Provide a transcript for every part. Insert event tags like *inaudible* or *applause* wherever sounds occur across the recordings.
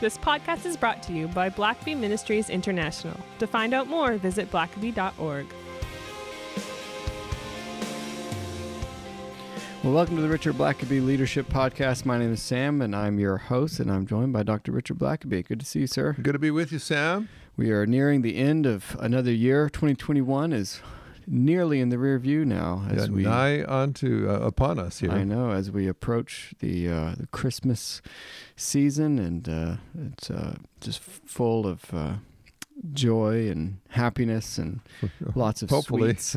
This podcast is brought to you by Blackaby Ministries International. To find out more, visit blackaby.org. Well, welcome to the Richard Blackaby Leadership Podcast. My name is Sam, and I'm your host, and I'm joined by Dr. Richard Blackaby. Good to see you, sir. Good to be with you, Sam. We are nearing the end of another year. 2021 is nearly in the rear view now as yeah, we nigh onto uh, upon us here. I know as we approach the uh, the Christmas season, and uh, it's uh, just full of uh, joy and happiness and *laughs* lots of hopefully sweets.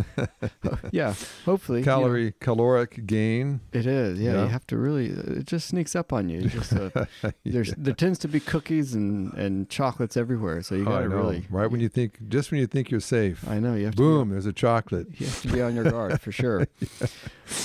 *laughs* yeah, hopefully calorie you know, caloric gain. It is. Yeah, Yeah. you have to really. It just sneaks up on you. Just uh, *laughs* there's Yeah. there tends to be cookies and and chocolates everywhere, so you Oh, got to really right when you think, just when you think you're safe, I know you have to. boom, there's a chocolate. Be, you have to be on your guard for sure.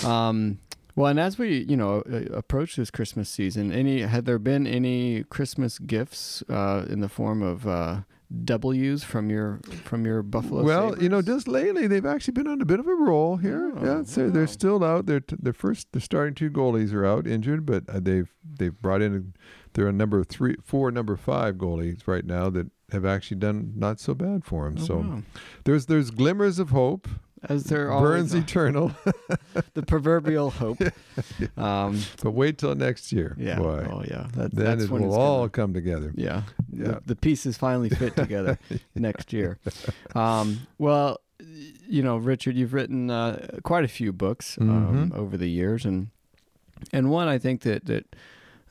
Um. Well, and as we, you know, uh, approach this Christmas season, any had there been any Christmas gifts uh, in the form of uh, W's from your from your Buffalo? well, you know, just lately they've actually been on a bit of a roll here. Oh, yeah, so wow. they're still out. They're t- the first. The starting two goalies are out injured, but uh, they've they've brought in. They're a number three, four, number five goalies right now that have actually done not so bad for them. Oh, so wow. there's there's glimmers of hope. As there Burns are. eternal. *laughs* the proverbial hope. *laughs* *laughs* Um, but wait till next year. yeah. Boy. Oh, yeah. That, then that's it when will all gonna- come together. Yeah. Yeah. The, the pieces finally fit together next year. Um, well, you know, Richard, you've written uh, quite a few books um, Mhm. over the years, and and one I think that that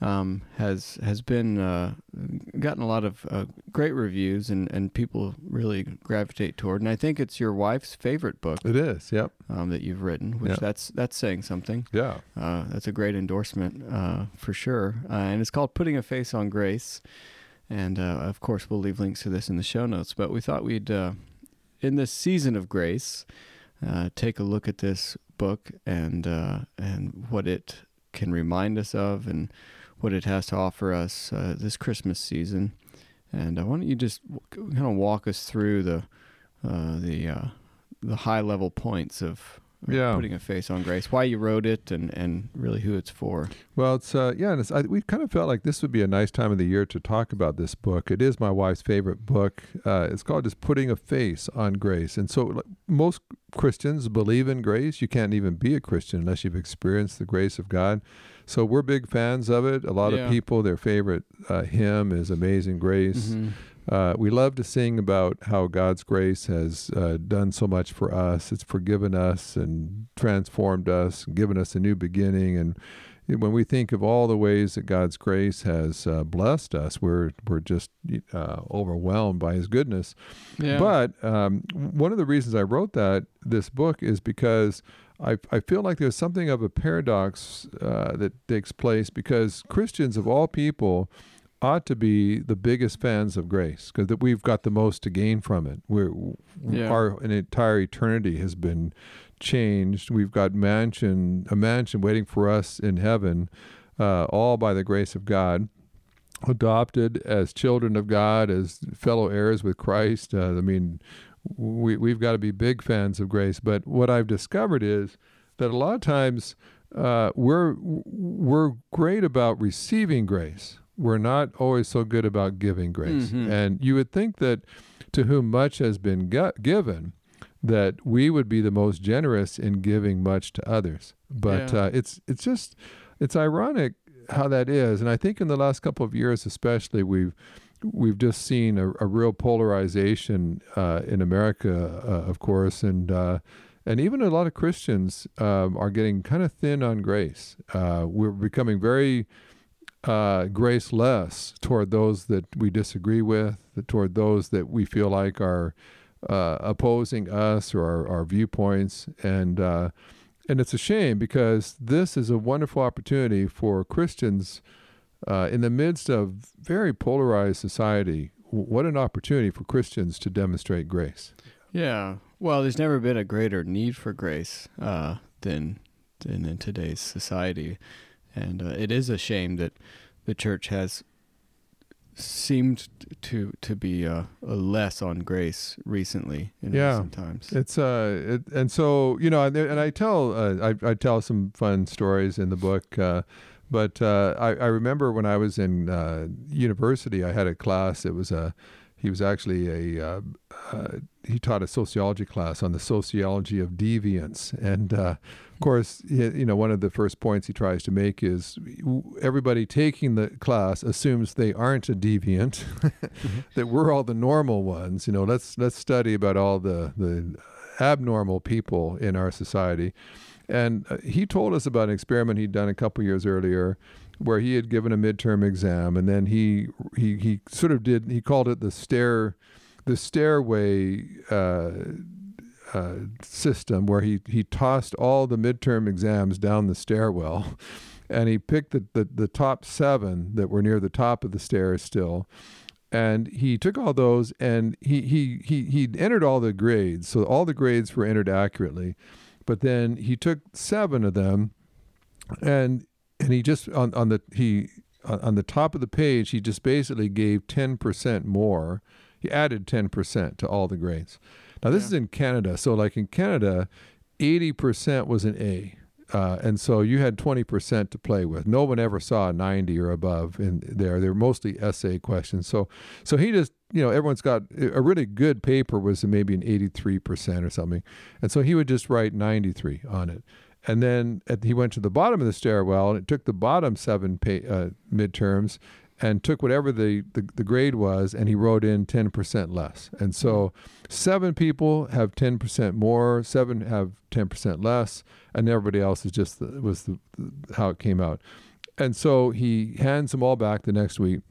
um, has has been uh, gotten a lot of uh, great reviews, and and people really gravitate toward. And I think it's your wife's favorite book It is. Yep. um, that you've written, which Yeah. that's that's saying something. Yeah. Uh, that's a great endorsement uh, for sure. Uh, and it's called Putting a Face on Grace. And uh, of course, we'll leave links to this in the show notes. But we thought we'd, uh, in this season of grace, uh, take a look at this book and uh, and what it can remind us of and what it has to offer us uh, this Christmas season. And uh, why don't you just kind of walk us through the uh, the uh, the high level points of of Yeah. putting a face on grace, why you wrote it, and, and really who it's for. Well, it's uh, yeah, and it's, I, we kind of felt like this would be a nice time of the year to talk about this book. It is my wife's favorite book. Uh, it's called "Just Putting a Face on Grace," and so like, most Christians believe in grace. You can't even be a Christian unless you've experienced the grace of God. So we're big fans of it. A lot Yeah. of people, their favorite uh, hymn is "Amazing Grace." Mhm. Uh, we love to sing about how God's grace has uh, done so much for us. It's forgiven us and transformed us, and given us a new beginning. And when we think of all the ways that God's grace has uh, blessed us, we're we're just uh, overwhelmed by His goodness. Yeah. But um, one of the reasons I wrote that this book is because I, I feel like there's something of a paradox uh, that takes place because Christians of all people ought to be the biggest fans of grace because that we've got the most to gain from it. We're Yeah. our an entire eternity has been changed. We've got mansion a mansion waiting for us in heaven, uh, all by the grace of God. Adopted as children of God, as fellow heirs with Christ. Uh, I mean, we we've got to be big fans of grace. But what I've discovered is that a lot of times uh, we're we're great about receiving grace. We're not always so good about giving grace. Mhm. And you would think that to whom much has been gu- given, that we would be the most generous in giving much to others. But Yeah. uh, it's it's just it's ironic how that is. And I think in the last couple of years, especially, we've we've just seen a, a real polarization uh, in America, uh, of course, and uh, and even a lot of Christians um, are getting kind of thin on grace. Uh, we're becoming very uh, graceless toward those that we disagree with, toward those that we feel like are uh, opposing us or our, our viewpoints, and and it's a shame because this is a wonderful opportunity for Christians uh, in the midst of very polarized society. What an opportunity for Christians to demonstrate grace. Yeah. Well, there's never been a greater need for grace uh, than than in today's society, and uh, it is a shame that the church has seemed to to be uh, less on grace recently in Yeah. recent times. It's uh, it, and so you know, and, and I tell uh, I, I tell some fun stories in the book. Uh, But uh, I, I remember when I was in uh, university, I had a class. It was a he was actually a uh, uh, he taught a sociology class on the sociology of deviance, and uh, of course, you know, one of the first points he tries to make is everybody taking the class assumes they aren't a deviant, mm-hmm. *laughs* that we're all the normal ones. You know, let's let's study about all the the abnormal people in our society. And uh, he told us about an experiment he'd done a couple years earlier where he had given a midterm exam and then he he he sort of did he called it the stair the stairway uh, uh, system where he he tossed all the midterm exams down the stairwell *laughs* and he picked the, the, the top seven that were near the top of the stairs still. And he took all those and he he he he entered all the grades. So all the grades were entered accurately but then he took seven of them and and he just on, on the he on the top of the page he just basically gave 10% more. He added 10% to all the grades. Now this yeah. is in canada. So like in canada 80% was an a uh, and so you had 20% to play with. No one ever saw 90 or above in there. They're mostly essay questions. So, so he just, you know, everyone's got a really good paper was maybe an 83% or something. And so he would just write 93 on it. And then at, he went to the bottom of the stairwell and it took the bottom seven pay, uh, midterms and took whatever the, the, the, grade was and he wrote in 10% less. And so seven people have 10% more, seven have 10% less, and everybody else is just the, was the, how it came out. And so he hands them all back the next week.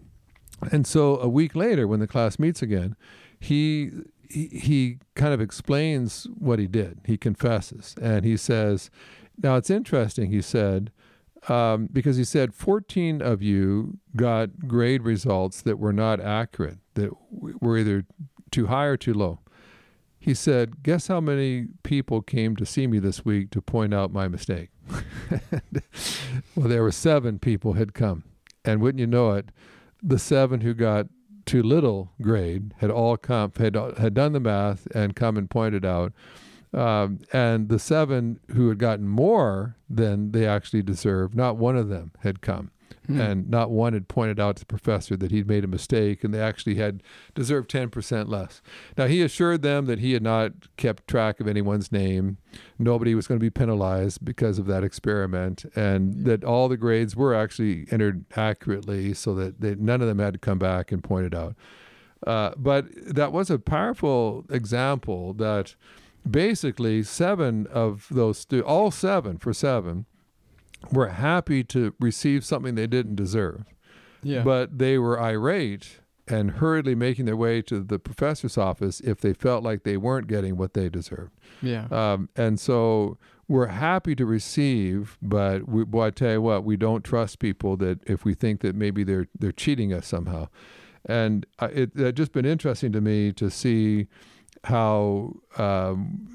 And so a week later, when the class meets again, he he, he kind of explains what he did. He confesses and he says, Now it's interesting, he said, um, because he said 14 of you got grade results that were not accurate, that were either too high or too low. He said, Guess how many people came to see me this week to point out my mistake? *laughs* well, there were seven people had come. And wouldn't you know it, the seven who got too little grade had all come, had, had done the math and come and pointed out um, and the seven who had gotten more than they actually deserved, not one of them had come. Hmm. And not one had pointed out to the professor that he'd made a mistake and they actually had deserved 10% less. Now, he assured them that he had not kept track of anyone's name. Nobody was going to be penalized because of that experiment, and that all the grades were actually entered accurately so that they, none of them had to come back and point it out. Uh, but that was a powerful example that basically seven of those stu- all seven for seven were happy to receive something they didn't deserve. Yeah. But they were irate and hurriedly making their way to the professor's office if they felt like they weren't getting what they deserved. Yeah. Um, and so we're happy to receive, but we, boy, I tell you what, we don't trust people that if we think that maybe they're they're cheating us somehow. And uh, it, it's just been interesting to me to see how um,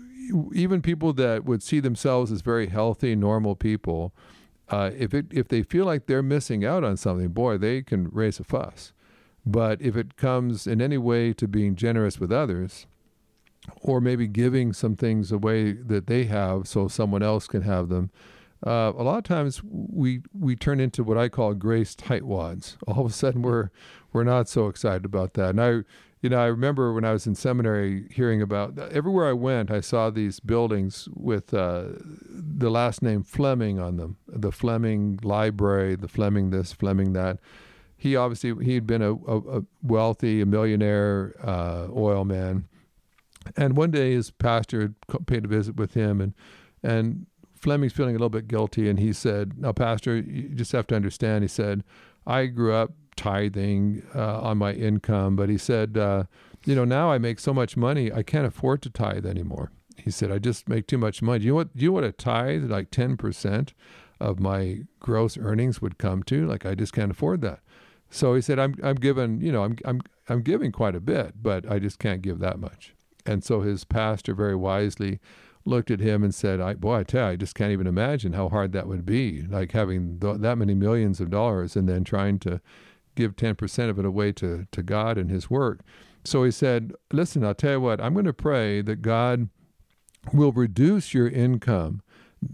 even people that would see themselves as very healthy, normal people, uh, if it if they feel like they're missing out on something, boy, they can raise a fuss. But if it comes in any way to being generous with others, or maybe giving some things away that they have so someone else can have them, uh, a lot of times we we turn into what I call grace tightwads. All of a sudden, we're we're not so excited about that. And I you know, I remember when I was in seminary hearing about everywhere I went, I saw these buildings with uh, the last name Fleming on them the Fleming Library, the Fleming this, Fleming that. He obviously he had been a, a, a wealthy, a millionaire uh, oil man, and one day his pastor paid a visit with him, and and Fleming's feeling a little bit guilty, and he said, "Now, Pastor, you just have to understand." He said, "I grew up tithing uh, on my income, but he said, uh, you know, now I make so much money, I can't afford to tithe anymore. He said, I just make too much money. Do you know what? Do you know a tithe, like ten percent of my gross earnings, would come to? Like I just can't afford that. So he said, I'm I'm giving, you know, I'm I'm I'm giving quite a bit, but I just can't give that much. And so his pastor very wisely looked at him and said, I, boy, I tell you, I just can't even imagine how hard that would be, like having th- that many millions of dollars and then trying to give 10% of it away to, to God and His work. So he said, Listen, I'll tell you what, I'm going to pray that God will reduce your income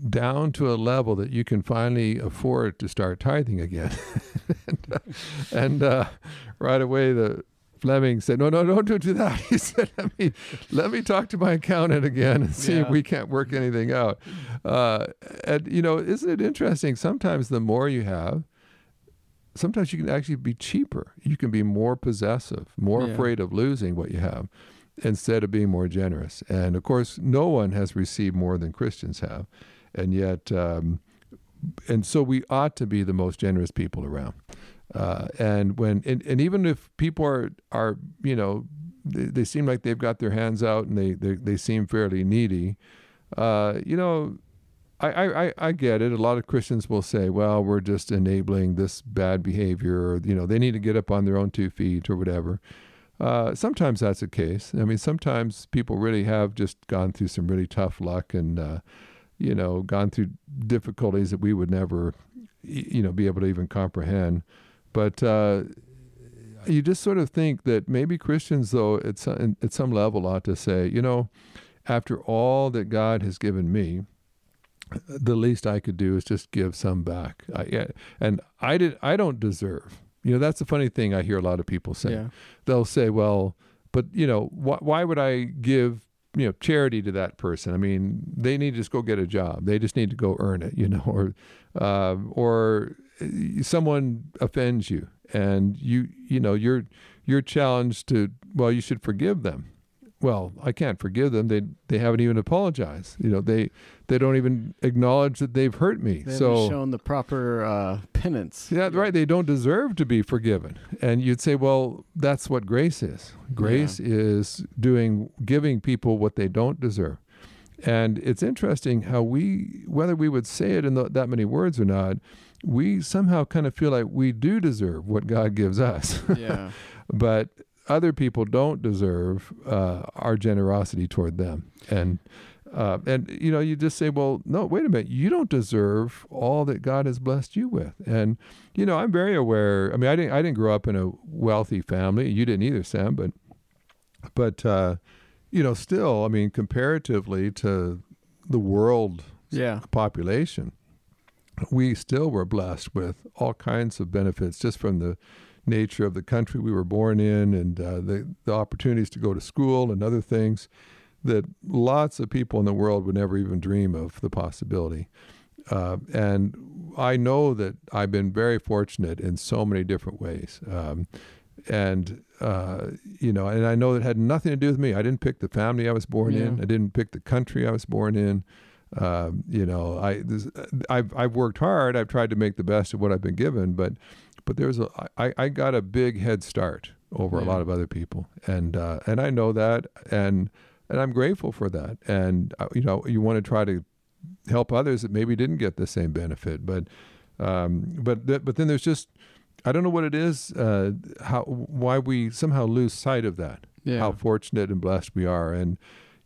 down to a level that you can finally afford to start tithing again. and *laughs* uh, and uh, right away, the Fleming said, "No, no, don't do that." *laughs* He said, "Let me let me talk to my accountant again and see if we can't work anything out." Uh, and you know, isn't it interesting? Sometimes the more you have, sometimes you can actually be cheaper. You can be more possessive, more Yeah. afraid of losing what you have, instead of being more generous. And of course, no one has received more than Christians have, and yet, um, and so we ought to be the most generous people around. Uh, and when and, and even if people are are you know they, they seem like they've got their hands out and they they, they seem fairly needy, uh, you know. I, I, I- get it. A lot of Christians will say, well, we're just enabling this bad behavior, or, you know, they need to get up on their own two feet or whatever. Uh, sometimes that's the case. I mean, sometimes people really have just gone through some really tough luck and, uh, you know, gone through difficulties that we would never, you know, be able to even comprehend. But uh, you just sort of think that maybe Christians, though, at some, at some level, ought to say, you know, after all that God has given me, the least I could do is just give some back. I, yeah, and I did. I don't deserve. You know, that's the funny thing I hear a lot of people say. Yeah. They'll say, "Well, but you know, wh- why would I give you know charity to that person? I mean, they need to just go get a job. They just need to go earn it. *laughs* You know, or uh, or uh, someone offends you, and you you know you're you're challenged to well, you should forgive them. Well, I can't forgive them. They they haven't even apologized. You know, they they don't even acknowledge that they've hurt me. They so shown the proper uh, penance. yeah, right. They don't deserve to be forgiven. And you'd say, well, that's what grace is. Grace is doing, giving people what they don't deserve. And it's interesting how we, whether we would say it in the, that many words or not, we somehow kind of feel like we do deserve what God gives us. Yeah. *laughs* but other people don't deserve uh, our generosity toward them. And uh, and you know, you just say, well, no, wait a minute, you don't deserve all that God has blessed you with. And you know, I'm very aware. I mean, I didn't I didn't grow up in a wealthy family. You didn't either, Sam. But but uh, you know, still, I mean, comparatively to the world Yeah. population, we still were blessed with all kinds of benefits just from the nature of the country we were born in and uh, the, the opportunities to go to school and other things that lots of people in the world would never even dream of the possibility. Uh, and I know that I've been very fortunate in so many different ways. Um, and, uh, you know, and I know it had nothing to do with me. I didn't pick the family I was born in, I didn't pick the country I was born in. Um, you know, I this, I've I've worked hard. I've tried to make the best of what I've been given, but but there's a I, I got a big head start over a lot of other people, and uh, and I know that, and and I'm grateful for that. And uh, you know, you want to try to help others that maybe didn't get the same benefit, but um, but th- but then there's just I don't know what it is, uh, how why we somehow lose sight of that Yeah. how fortunate and blessed we are. And,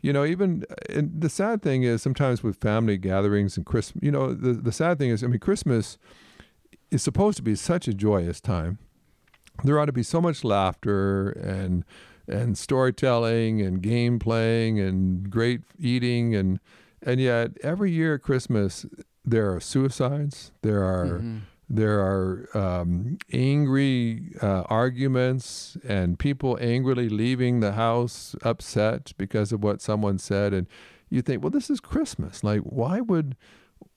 you know, even and the sad thing is sometimes with family gatherings and Christmas, you know, the, the sad thing is, I mean, Christmas is supposed to be such a joyous time. There ought to be so much laughter and and storytelling and game playing and great eating and and yet every year at Christmas there are suicides, there are Mhm. there are um, angry uh, arguments and people angrily leaving the house upset because of what someone said and you think well this is christmas like why would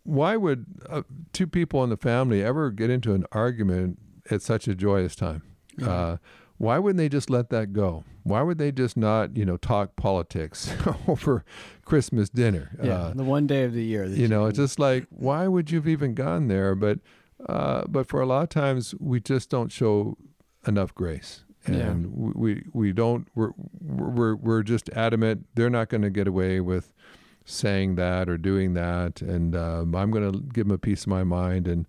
why would uh, two people in the family ever get into an argument at such a joyous time Yeah. uh, why wouldn't they just let that go why would they just not you know talk politics *laughs* over christmas dinner Yeah. Uh, the one day of the year. You know, it's just like, why would you have even gone there? But, uh, but for a lot of times, we just don't show enough grace, and we we we don't. We're we're we're just adamant they're not going to get away with saying that or doing that, and um, I'm going to give them a piece of my mind and.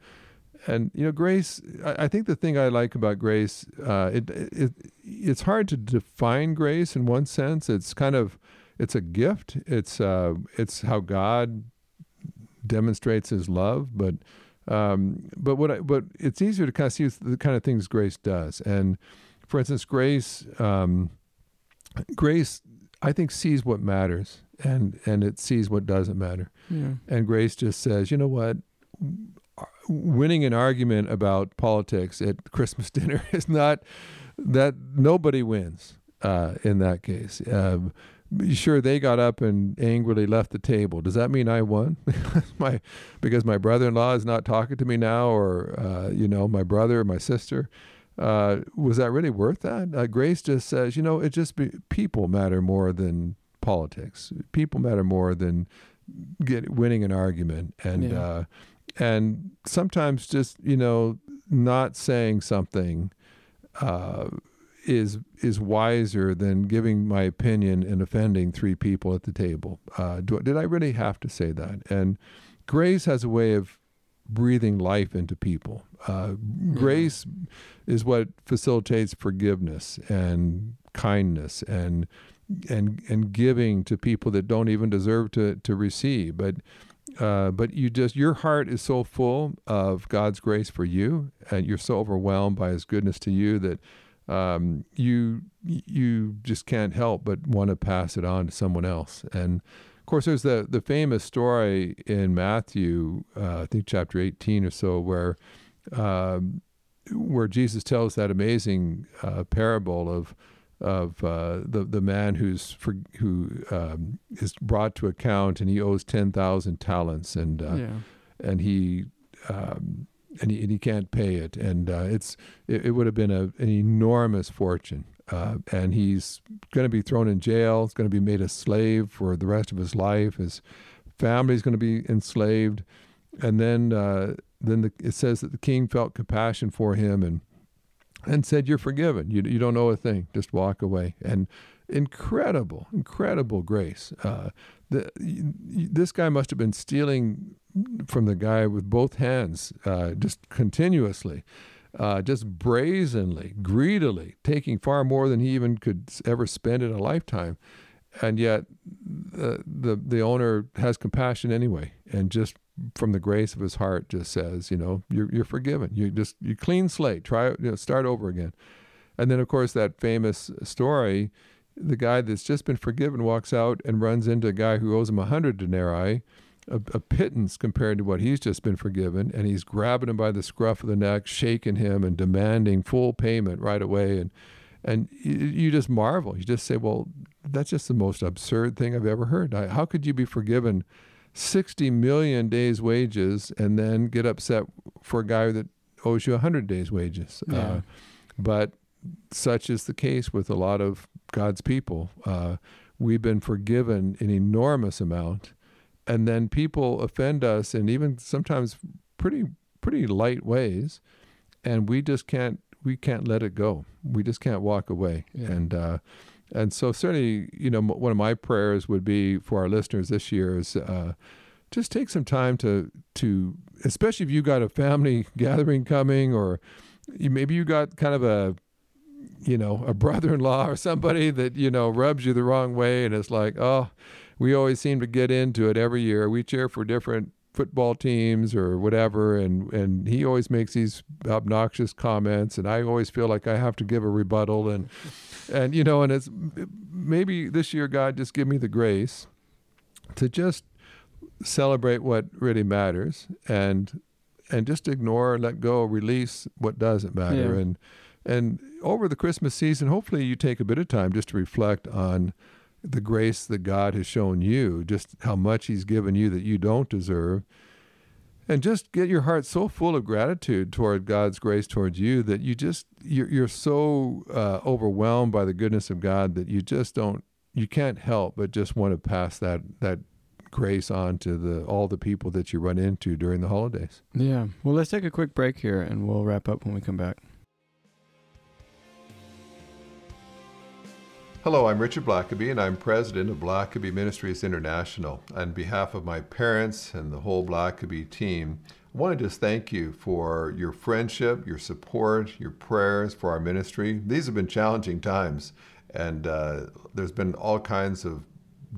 And you know, grace. I, I think the thing I like about grace, uh, it, it it's hard to define grace in one sense. It's kind of, it's a gift. It's uh, it's how God demonstrates his love, but um, but what I, but it's easier to kind of see the kind of things grace does. And for instance, grace um, grace I think sees what matters and and it sees what doesn't matter. Yeah. And grace just says, you know what? Winning an argument about politics at Christmas *laughs* dinner is not that nobody wins uh, in that case. Um, sure, they got up and angrily left the table. Does that mean I won? *laughs* my because my brother-in-law is not talking to me now, or uh, you know, my brother or my sister. Uh, was that really worth that? Uh, Grace just says, you know, it just be, people matter more than politics. People matter more than get winning an argument, and Yeah. uh, and sometimes just you know not saying something uh, is is wiser than giving my opinion and offending three people at the table. Uh, do, did I really have to say that? And grace has a way of breathing life into people. Uh, grace is what facilitates forgiveness and kindness and and and giving to people that don't even deserve to to receive. But uh, but you just your heart is so full of God's grace for you, and you're so overwhelmed by His goodness to you that um, you you just can't help but want to pass it on to someone else. And of course, there's the the famous story in Matthew, uh, I think chapter 18 or so, where um, where Jesus tells that amazing uh, parable of of uh, the the man who's for, who um, is brought to account and he owes ten thousand talents and uh, yeah. and he um, and he and he can't pay it and uh, it's it, it would have been a, an enormous fortune uh, and he's going to be thrown in jail. He's going to be made a slave for the rest of his life. His family's going to be enslaved, and then uh, then the, it says that the king felt compassion for him and and said, "You're forgiven. You you don't know a thing. Just walk away." And incredible, incredible grace. Uh, the, this guy must have been stealing from the guy with both hands, uh, just continuously, uh, just brazenly, greedily, taking far more than he even could ever spend in a lifetime. And yet, the, the owner has compassion anyway, and just from the grace of his heart, just says, you know, you're you're forgiven. You just you clean slate. Try you know, start over again. And then, of course, that famous story, the guy that's just been forgiven walks out and runs into a guy who owes him a hundred denarii, a, a pittance compared to what he's just been forgiven, and he's grabbing him by the scruff of the neck, shaking him, and demanding full payment right away. And and you, just marvel. You just say, well, that's just the most absurd thing I've ever heard. How could you be forgiven 60 million days' wages and then get upset for a guy that owes you 100 days' wages? Yeah. Uh, but such is the case with a lot of God's people. Uh, we've been forgiven an enormous amount, and then people offend us in even sometimes pretty pretty light ways, and we just can't we can't let it go. We just can't walk away. Yeah. And uh, and so certainly, you know, one of my prayers would be for our listeners this year is uh, just take some time to to especially if you got a family *laughs* gathering coming or you, maybe you got kind of a you know a brother-in-law or somebody that you know rubs you the wrong way and it's like oh we always seem to get into it every year we cheer for different football teams or whatever and and he always makes these obnoxious comments and I always feel like I have to give a rebuttal and and you know and it's maybe this year God just give me the grace to just celebrate what really matters and and just ignore let go release what doesn't matter Yeah. and and over the christmas season hopefully you take a bit of time just to reflect on the grace that god has shown you just how much he's given you that you don't deserve and just get your heart so full of gratitude toward god's grace towards you that you just you're, you're so uh, overwhelmed by the goodness of god that you just don't you can't help but just want to pass that that grace on to the all the people that you run into during the holidays. Yeah. Well, let's take a quick break here and we'll wrap up when we come back. Hello, I'm Richard Blackaby, and I'm president of Blackaby Ministries International. On behalf of my parents and the whole Blackaby team, I want to just thank you for your friendship, your support, your prayers for our ministry. These have been challenging times, and uh, there's been all kinds of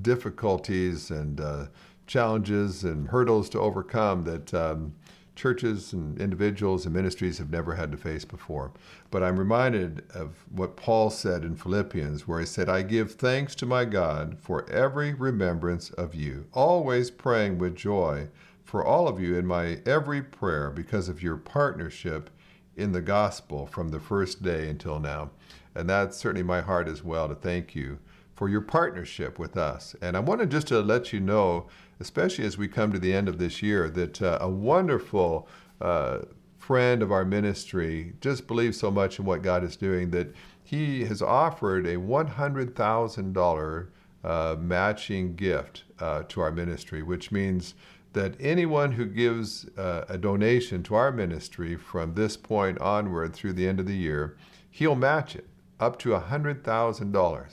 difficulties and uh, challenges and hurdles to overcome that um, churches and individuals and ministries have never had to face before. But I'm reminded of what Paul said in Philippians, where he said, I give thanks to my God for every remembrance of you, always praying with joy for all of you in my every prayer because of your partnership in the gospel from the first day until now. And that's certainly my heart as well to thank you for your partnership with us. And I wanted just to let you know especially as we come to the end of this year, that uh, a wonderful uh, friend of our ministry just believes so much in what God is doing that he has offered a $100,000 uh, matching gift uh, to our ministry, which means that anyone who gives uh, a donation to our ministry from this point onward through the end of the year, he'll match it up to $100,000.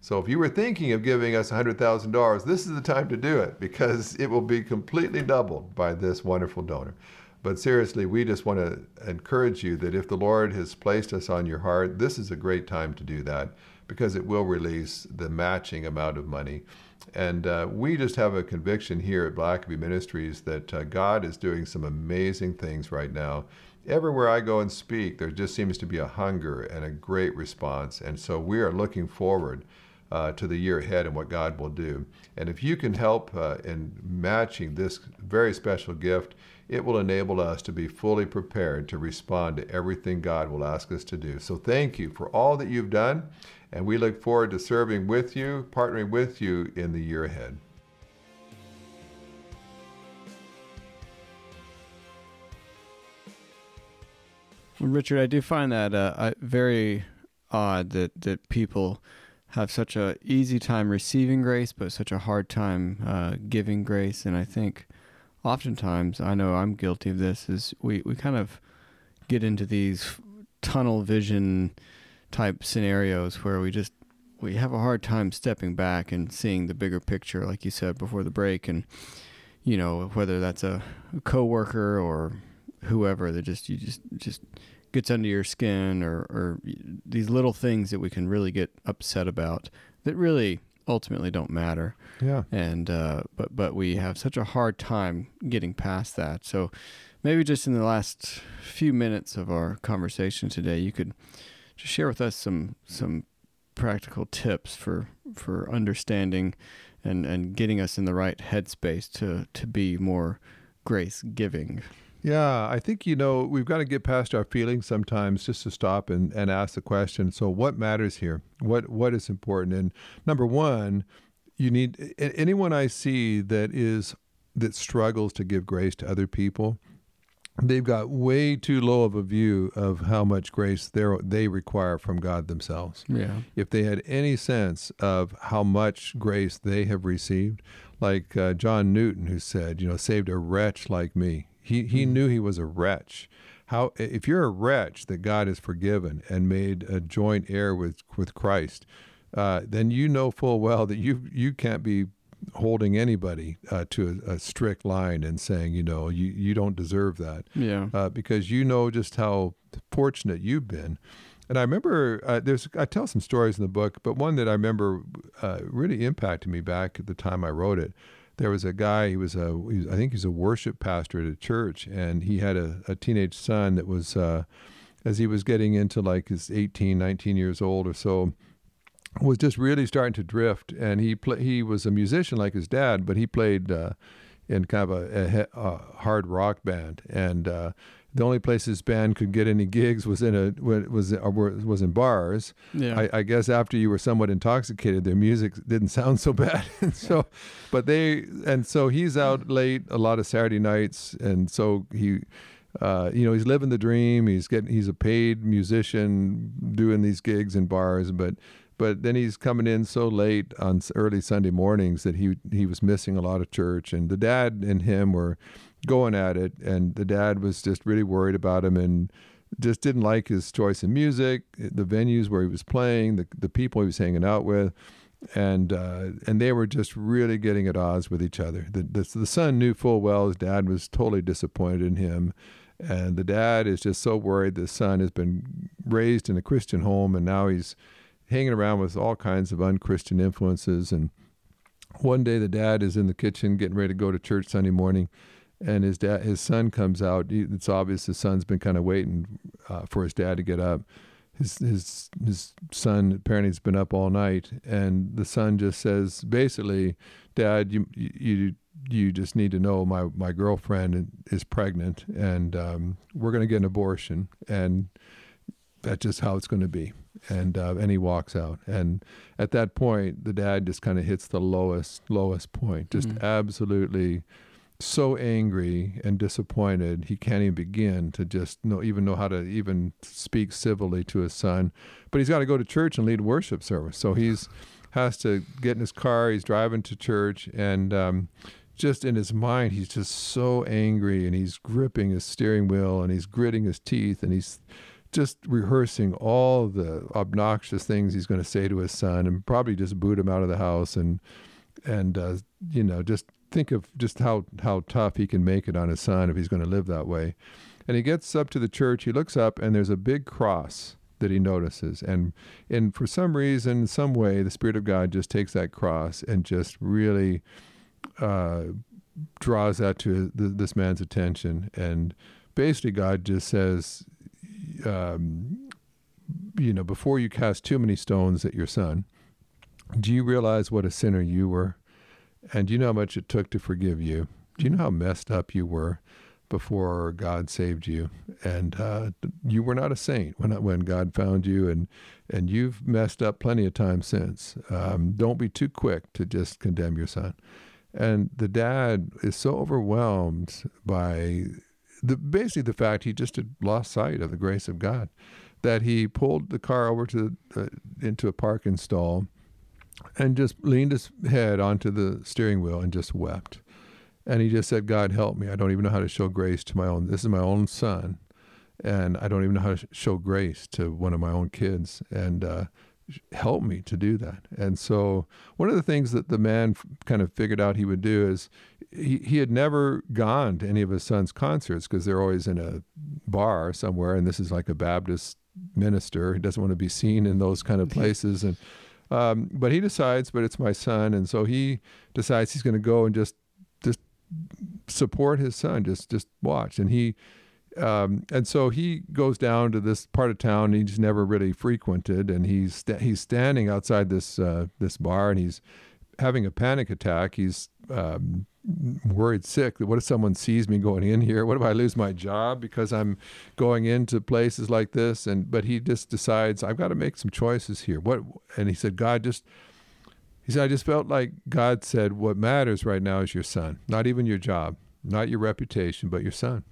So if you were thinking of giving us $100,000, this is the time to do it because *laughs* it will be completely doubled by this wonderful donor. But seriously, we just want to encourage you that if the Lord has placed us on your heart, this is a great time to do that because it will release the matching amount of money. And uh, we just have a conviction here at Blackaby Ministries that uh, God is doing some amazing things right now. Everywhere I go and speak, there just seems to be a hunger and a great response. And so we are looking forward uh, to the year ahead and what God will do. And if you can help uh, in matching this very special gift, it will enable us to be fully prepared to respond to everything God will ask us to do. So thank you for all that you've done, and we look forward to serving with you, partnering with you in the year ahead. Richard, I do find that uh, very odd that, that people have such a easy time receiving grace, but such a hard time uh, giving grace. And I think oftentimes, I know I'm guilty of this, is we, we kind of get into these tunnel vision type scenarios where we just we have a hard time stepping back and seeing the bigger picture, like you said before the break, and you know whether that's a coworker or whoever that just you just just gets under your skin or, or these little things that we can really get upset about that really ultimately don't matter. Yeah. And uh, but but we have such a hard time getting past that. So maybe just in the last few minutes of our conversation today, you could just share with us some some practical tips for for understanding and and getting us in the right headspace to to be more grace giving. Yeah, I think, you know, we've got to get past our feelings sometimes just to stop and, and ask the question. So, what matters here? What What is important? And number one, you need anyone I see that is that struggles to give grace to other people they've got way too low of a view of how much grace they they require from God themselves. Yeah. If they had any sense of how much grace they have received, like uh, John Newton, who said, you know, saved a wretch like me. He he mm-hmm. knew he was a wretch. How if you're a wretch that God has forgiven and made a joint heir with with Christ, uh, then you know full well that you you can't be holding anybody uh, to a, a, strict line and saying, you know, you, you don't deserve that. Yeah. Uh, because you know just how fortunate you've been. And I remember uh, there's I tell some stories in the book, but one that I remember uh, really impacted me back at the time I wrote it there was a guy. He was a, he was, I think he's a worship pastor at a church, and he had a, a teenage son that was, uh, as he was getting into like his 18, 19 years old or so, was just really starting to drift. And he play, he was a musician like his dad, but he played uh, in kind of a, a, a, hard rock band, and uh, the only place his band could get any gigs was in a was uh, was in bars. Yeah. I, I, guess after you were somewhat intoxicated, their music didn't *laughs* sound so bad. and so, but they and so he's out late a lot of Saturday nights, and so he. Uh, you know, he's living the dream. He's getting, he's a paid musician doing these gigs in bars, but but then he's coming in so late on early Sunday mornings that he he was missing a lot of church. And the dad and him were going at it, and the dad was just really worried about him and just didn't like his choice in music, the venues where he was playing, the the people he was hanging out with, and uh, and they were just really getting at odds with each other. The, the the son knew full well his dad was totally disappointed in him, and the dad is just so worried the son has been raised in a Christian home and now he's hanging around with all kinds of unchristian influences and one day the dad is in the kitchen getting ready to go to church Sunday morning and his dad, his son comes out. It's obvious his son's been kind of waiting uh, for his dad to get up. His his his son apparently has been up all night, and the son just says basically, "Dad, you you you just need to know my my girlfriend is pregnant, and um, we're going to get an abortion, and that's just how it's going to be." And uh, and he walks out, and at that point, the dad just kind of hits the lowest lowest point, just mm-hmm. absolutely so angry and disappointed he can't even begin to just know even know how to even speak civilly to his son. But he's got to go to church and lead worship service. So he's has to get in his car he's driving to church and um, just in his mind he's just so angry and he's gripping his steering wheel and he's gritting his teeth and he's just rehearsing all the obnoxious things he's going to say to his son and probably just boot him out of the house and and uh, you know just think of just how how tough he can make it on his son if he's going to live that way. And he gets up to the church. He looks up, and there's a big cross that he notices. And and for some reason, some way, the Spirit of God just takes that cross and just really uh, draws that to this man's attention. And basically, God just says, um, you know, before you cast too many stones at your son, do you realize what a sinner you were? And do you know how much it took to forgive you? Do you know how messed up you were before God saved you? And uh, you were not a saint when when God found you, and and you've messed up plenty of times since. Um, don't be too quick to just condemn your son. And the dad is so overwhelmed by the basically the fact he just had lost sight of the grace of God that he pulled the car over to uh, into a parking stall and just leaned his head onto the steering wheel and just wept. And he just said, God, help me. I don't even know how to show grace to my own. This is my own son. And I don't even know how to show grace to one of my own kids. And uh, help me to do that. And so, one of the things that the man kind of figured out he would do is he, he had never gone to any of his son's concerts because they're always in a bar somewhere. And this is like a Baptist minister. He doesn't want to be seen in those kind of *laughs* places. And um, but he decides, but it's my son, and so he decides he's going to go and just just support his son, just just watch. And he um, and so he goes down to this part of town he's never really frequented, and he's he's standing outside this uh, this bar, and he's having a panic attack. He's um, worried sick. What if someone sees me going in here? What if I lose my job because I'm going into places like this? And but he just decides I've got to make some choices here. What? And he said, God, just he said, I just felt like God said, what matters right now is your son, not even your job, not your reputation, but your son.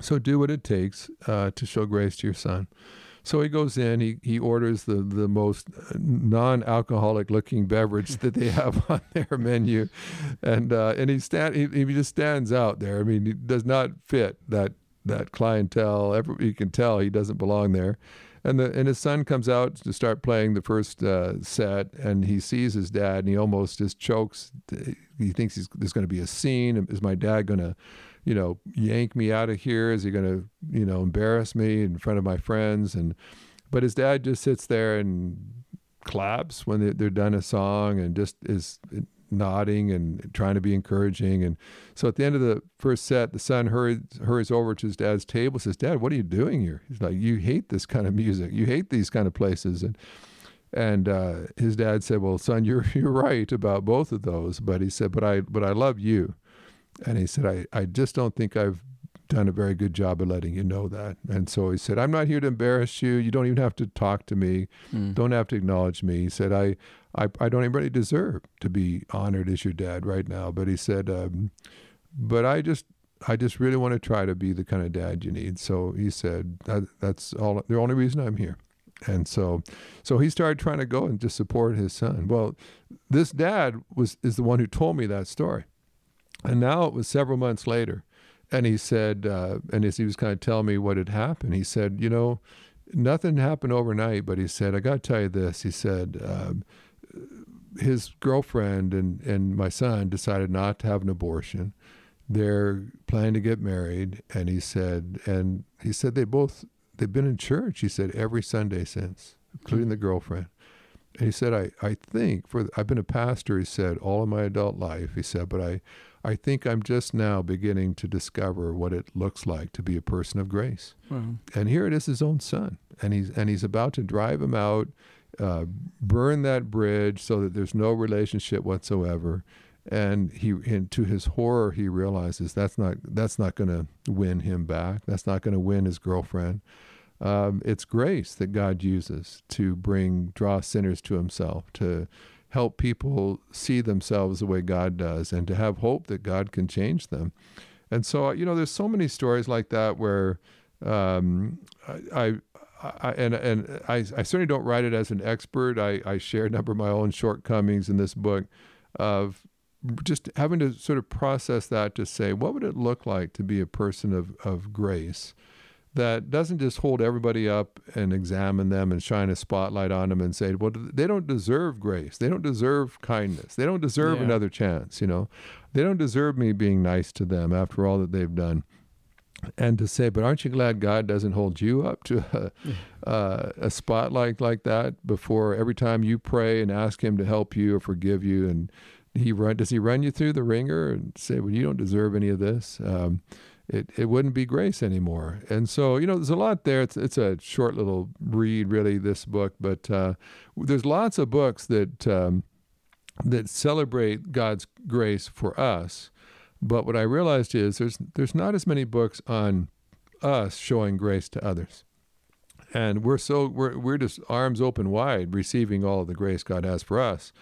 So do what it takes uh, to show grace to your son. So he goes in, he, he orders the, the most non alcoholic looking beverage that they have *laughs* on their menu. And uh, and he stand he, he just stands out there. I mean, he does not fit that that clientele. Every, you can tell he doesn't belong there. And the and his son comes out to start playing the first uh, set, and he sees his dad, and he almost just chokes. He thinks he's, there's going to be a scene. Is my dad going to you know, yank me out of here? Is he going to, you know, embarrass me in front of my friends? And but his dad just sits there and claps when they're done a song and just is nodding and trying to be encouraging. And so at the end of the first set, the son hurries, hurries over to his dad's table, says, "Dad, what are you doing here?" He's like, "You hate this kind of music. You hate these kind of places." And and uh, his dad said, "Well, son, you're *laughs* you're right about both of those." But he said, "But I but I love you." And he said, I, I just don't think I've done a very good job of letting you know that. And so he said, I'm not here to embarrass you. You don't even have to talk to me. Mm. Don't have to acknowledge me. He said, I, I, I don't even really deserve to be honored as your dad right now. But he said, um, but I just, I just really want to try to be the kind of dad you need. So he said, that, that's all, the only reason I'm here. And so, so he started trying to go and just support his son. Well, this dad was, is the one who told me that story. And now it was several months later. And he said, uh, and as he was kind of telling me what had happened, he said, you know, nothing happened overnight, but he said, I got to tell you this. He said, um, his girlfriend and, and my son decided not to have an abortion. They're planning to get married. And he said, and he said they both, they've been in church, he said, every Sunday since, including the girlfriend. And he said, I, I think for, I've been a pastor, he said, all of my adult life, he said, but I, I think I'm just now beginning to discover what it looks like to be a person of grace. Wow. And here it is, his own son, and he's and he's about to drive him out, uh, burn that bridge so that there's no relationship whatsoever. And he, and to his horror, he realizes that's not that's not going to win him back. That's not going to win his girlfriend. Um, it's grace that God uses to bring draw sinners to Himself, to help people see themselves the way God does, and to have hope that God can change them. And so, you know, there's so many stories like that where um, I, I, and and I, I certainly don't write it as an expert. I, I share a number of my own shortcomings in this book of just having to sort of process that to say, what would it look like to be a person of, of grace that doesn't just hold everybody up and examine them and shine a spotlight on them and say, well, they don't deserve grace. They don't deserve kindness. They don't deserve Yeah. another chance. You know, they don't deserve me being nice to them after all that they've done. And to say, but aren't you glad God doesn't hold you up to *laughs* a, uh, a spotlight like that before every time you pray and ask Him to help you or forgive you, and He run does He run you through the wringer and say, well, you don't deserve any of this. Um, it, it wouldn't be grace anymore. And so, you know, there's a lot there. It's, it's a short little read, really, this book, but uh, there's lots of books that, um, that celebrate God's grace for us. But what I realized is there's, there's not as many books on us showing grace to others. And we're so, we're, we're just arms open wide receiving all of the grace God has for us.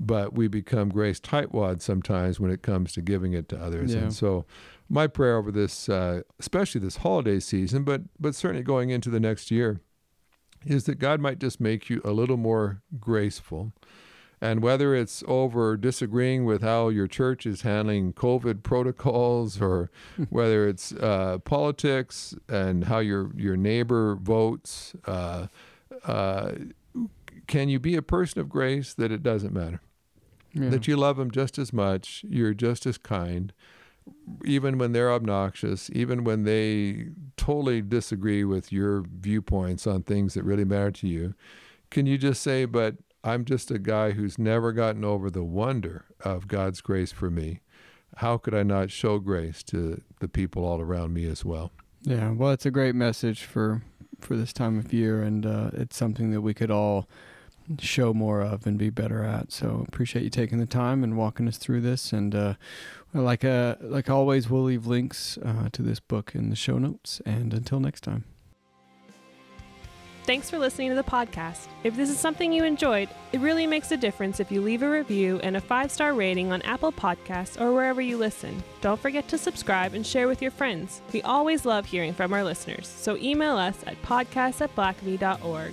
But we become grace tightwad sometimes when it comes to giving it to others. Yeah. And so my prayer over this, uh, especially this holiday season, but but certainly going into the next year, is that God might just make you a little more graceful. And whether it's over disagreeing with how your church is handling COVID protocols, or *laughs* whether it's uh, politics and how your your neighbor votes, uh, uh, can you be a person of grace that it doesn't matter? Yeah. That you love them just as much, you're just as kind, even when they're obnoxious, even when they totally disagree with your viewpoints on things that really matter to you, can you just say, but I'm just a guy who's never gotten over the wonder of God's grace for me. How could I not show grace to the people all around me as well? Yeah, well, it's a great message for for this time of year, and uh, it's something that we could all show more of and be better at. So appreciate you taking the time and walking us through this. And uh, like uh, like always, we'll leave links uh, to this book in the show notes. And until next time. Thanks for listening to the podcast. If this is something you enjoyed, it really makes a difference if you leave a review and a five star rating on Apple Podcasts or wherever you listen. Don't forget to subscribe and share with your friends. We always love hearing from our listeners, so email us at podcast at blackaby.org.